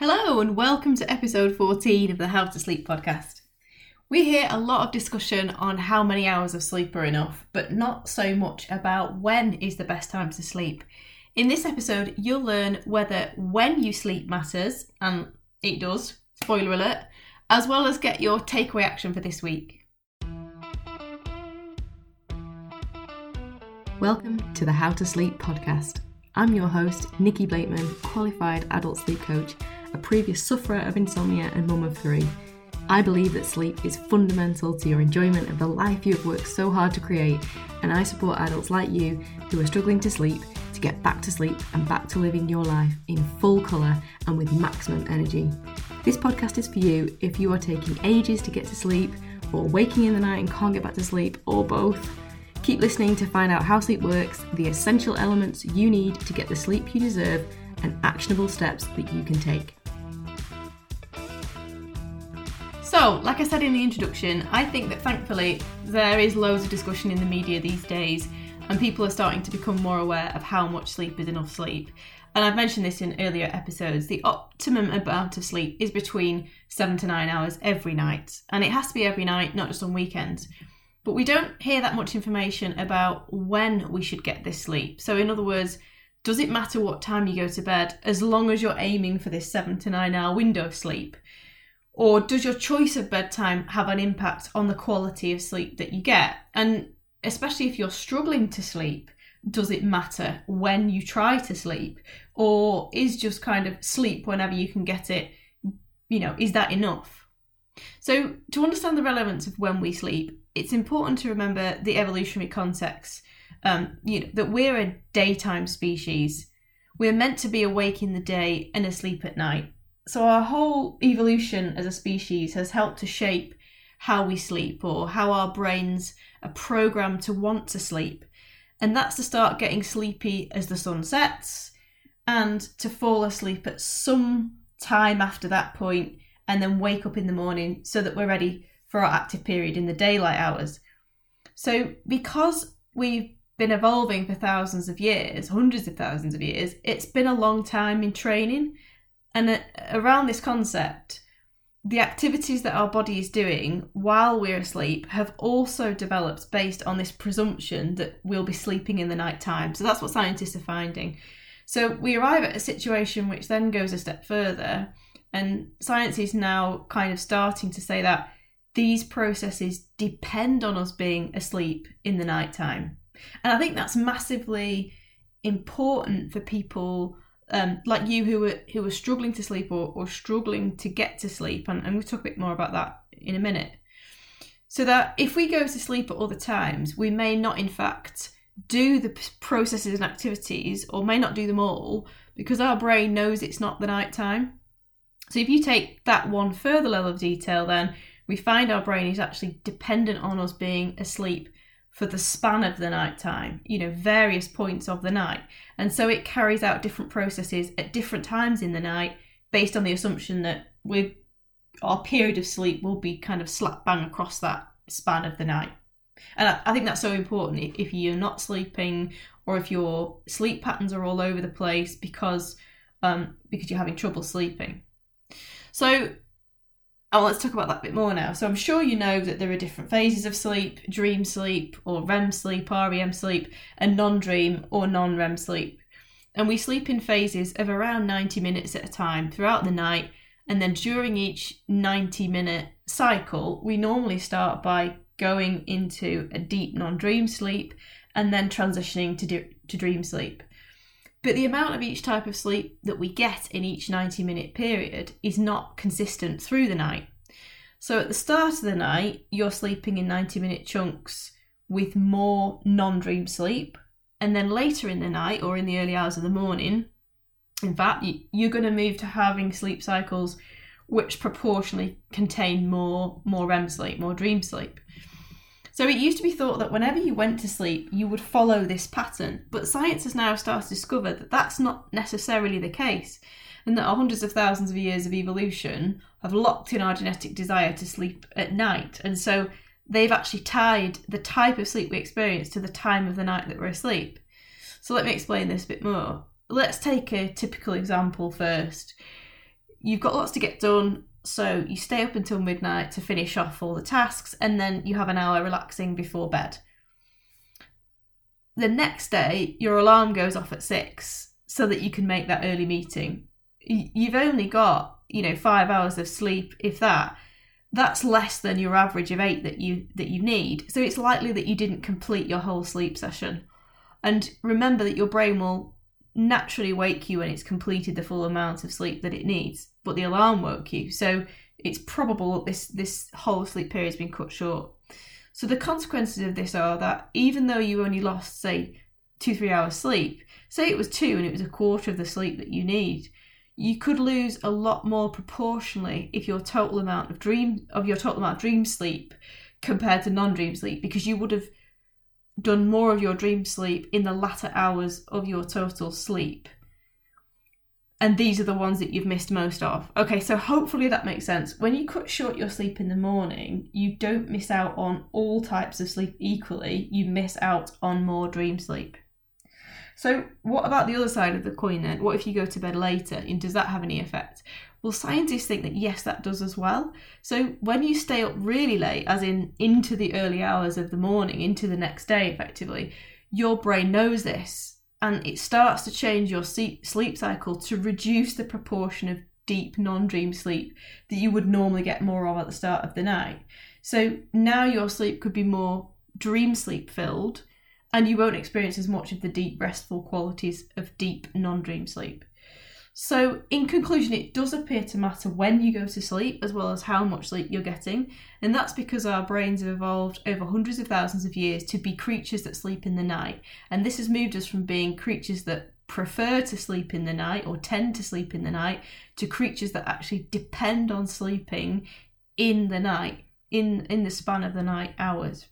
Hello, and welcome to episode 14 of the How to Sleep podcast. We hear a lot of discussion on how many hours of sleep are enough, but not so much about when is the best time to sleep. In this episode, you'll learn whether when you sleep matters, and it does, spoiler alert, as well as get your takeaway action for this week. Welcome to the How to Sleep podcast. I'm your host, Nikki Blakeman, qualified adult sleep coach a previous sufferer of insomnia and mum of three. I believe that sleep is fundamental to your enjoyment of the life you have worked so hard to create, and I support adults like you who are struggling to sleep to get back to sleep and back to living your life in full colour and with maximum energy. This podcast is for you if you are taking ages to get to sleep, or waking in the night and can't get back to sleep, or both. Keep listening to find out how sleep works, the essential elements you need to get the sleep you deserve, and actionable steps that you can take. So, like I said in the introduction, I think that thankfully there is loads of discussion in the media these days, and people are starting to become more aware of how much sleep is enough sleep. And I've mentioned this in earlier episodes the optimum amount of sleep is between seven to nine hours every night, and it has to be every night, not just on weekends. But we don't hear that much information about when we should get this sleep. So, in other words, does it matter what time you go to bed as long as you're aiming for this seven to nine hour window of sleep? Or does your choice of bedtime have an impact on the quality of sleep that you get? And especially if you're struggling to sleep, does it matter when you try to sleep? Or is just kind of sleep whenever you can get it, you know, is that enough? So, to understand the relevance of when we sleep, it's important to remember the evolutionary context. Um, you know, that we're a daytime species. We're meant to be awake in the day and asleep at night. So our whole evolution as a species has helped to shape how we sleep or how our brains are programmed to want to sleep. And that's to start getting sleepy as the sun sets and to fall asleep at some time after that point and then wake up in the morning so that we're ready for our active period in the daylight hours. So, because we've been evolving for thousands of years, hundreds of thousands of years, it's been a long time in training and around this concept, the activities that our body is doing while we're asleep have also developed based on this presumption that we'll be sleeping in the night time. So that's what scientists are finding. So we arrive at a situation which then goes a step further, and science is now kind of starting to say that these processes depend on us being asleep in the night time. And I think that's massively important for people um, like you who were who were struggling to sleep or, or struggling to get to sleep, and, and we'll talk a bit more about that in a minute. So that if we go to sleep at other times, we may not in fact do the processes and activities, or may not do them all, because our brain knows it's not the night time. So if you take that one further level of detail, then we find our brain is actually dependent on us being asleep for the span of the night time, you know, various points of the night. And so it carries out different processes at different times in the night based on the assumption that we our period of sleep will be kind of slap bang across that span of the night. And I, think that's so important if, if you're not sleeping or if your sleep patterns are all over the place because um, because you're having trouble sleeping. So Oh, let's talk about that a bit more now. So I'm sure you know that there are different phases of sleep, dream sleep or REM sleep, REM sleep, and non-dream or non-REM sleep. And we sleep in phases of around 90 minutes at a time throughout the night, and then during each 90 minute cycle, we normally start by going into a deep non-dream sleep and then transitioning to, to dream sleep. But the amount of each type of sleep that we get in each 90 minute period is not consistent through the night. So at the start of the night, you're sleeping in 90 minute chunks with more non dream sleep. And then later in the night or in the early hours of the morning, in fact, you're going to move to having sleep cycles which proportionally contain more more REM sleep, more dream sleep. So it used to be thought that whenever you went to sleep, you would follow this pattern, but science has now started to discover that that's not necessarily the case, and that hundreds of thousands of years of evolution have locked in our genetic desire to sleep at night, and so they've actually tied the type of sleep we experience to the time of the night that we're asleep. So let me explain this a bit more. Let's take a typical example first. you've got lots to get done. So you stay up until midnight to finish off all the tasks, and then you have an hour relaxing before bed. The next day, your alarm goes off at six so that you can make that early meeting. You've only got, you know, five hours of sleep, if that. That's less than your average of eight that you that you need. So it's likely that you didn't complete your whole sleep session. And remember that your brain will naturally wake you when it's completed the full amount of sleep that it needs, but the alarm woke you. So it's probable this this whole sleep period has been cut short. So the consequences of this are that even though you only lost, say, two, three hours sleep, say it was two and it was a quarter of the sleep that you need, you could lose a lot more proportionally if your total amount of dream of your total amount of dream sleep compared to non-dream sleep because you would have done more of your dream sleep in the latter hours of your total sleep. And these are the ones that you've missed most of. Okay, so hopefully that makes sense. When you cut short your sleep in the morning, you don't miss out on all types of sleep equally, you miss out on more dream sleep. So, what about the other side of the coin then? What if you go to bed later and does that have any effect? Well, scientists think that yes, that does as well. So when you stay up really late, as in into the early hours of the morning, into the next day effectively, your brain knows this and it starts to change your sleep cycle to reduce the proportion of deep non dream sleep that you would normally get more of at the start of the night. So now your sleep could be more dream sleep filled and you won't experience as much of the deep restful qualities of deep non dream sleep. So, in conclusion, it does appear to matter when you go to sleep as well as how much sleep you're getting, and that's because our brains have evolved over hundreds of thousands of years to be creatures that sleep in the night. And this has moved us from being creatures that prefer to sleep in the night or tend to sleep in the night to creatures that actually depend on sleeping in the night, in, in the span of the night hours.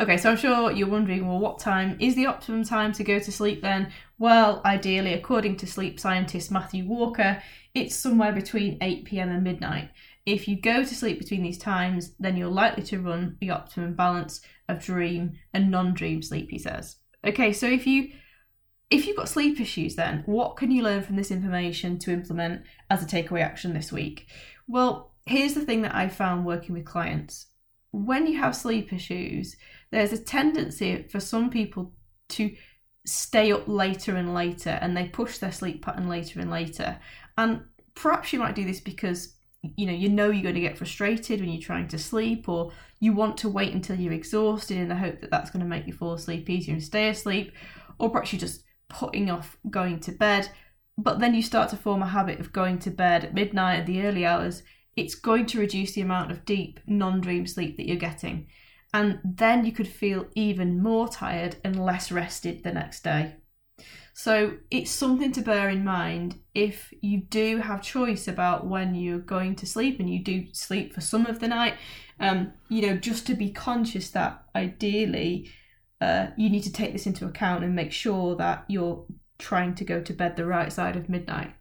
Okay, so I'm sure you're wondering, well, what time is the optimum time to go to sleep then? Well, ideally, according to sleep scientist Matthew Walker, it's somewhere between 8 pm and midnight. If you go to sleep between these times, then you're likely to run the optimum balance of dream and non-dream sleep, he says. Okay, so if you if you've got sleep issues then, what can you learn from this information to implement as a takeaway action this week? Well, here's the thing that I found working with clients. When you have sleep issues, there's a tendency for some people to stay up later and later and they push their sleep pattern later and later. And perhaps you might do this because you know you know you're going to get frustrated when you're trying to sleep or you want to wait until you're exhausted in the hope that that's going to make you fall asleep easier and stay asleep or perhaps you're just putting off going to bed. But then you start to form a habit of going to bed at midnight at the early hours. It's going to reduce the amount of deep non-dream sleep that you're getting and then you could feel even more tired and less rested the next day. So it's something to bear in mind if you do have choice about when you're going to sleep and you do sleep for some of the night. Um, you know, just to be conscious that ideally uh, you need to take this into account and make sure that you're trying to go to bed the right side of midnight.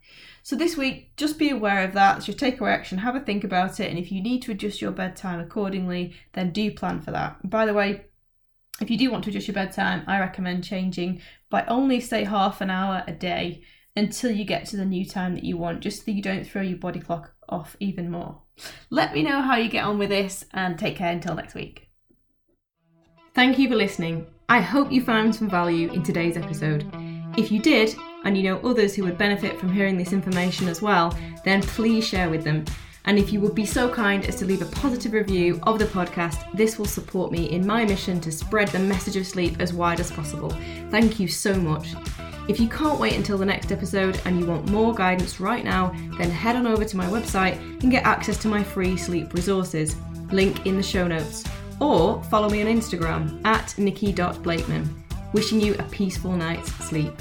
So this week, just be aware of that. It's your takeaway action. Have a think about it, and if you need to adjust your bedtime accordingly, then do plan for that. By the way, if you do want to adjust your bedtime, I recommend changing by only say half an hour a day until you get to the new time that you want, just so you don't throw your body clock off even more. Let me know how you get on with this and take care until next week. Thank you for listening. I hope you found some value in today's episode. If you did, and you know others who would benefit from hearing this information as well, then please share with them. And if you would be so kind as to leave a positive review of the podcast, this will support me in my mission to spread the message of sleep as wide as possible. Thank you so much. If you can't wait until the next episode and you want more guidance right now, then head on over to my website and get access to my free sleep resources. Link in the show notes. Or follow me on Instagram at nikki.blakeman. Wishing you a peaceful night's sleep.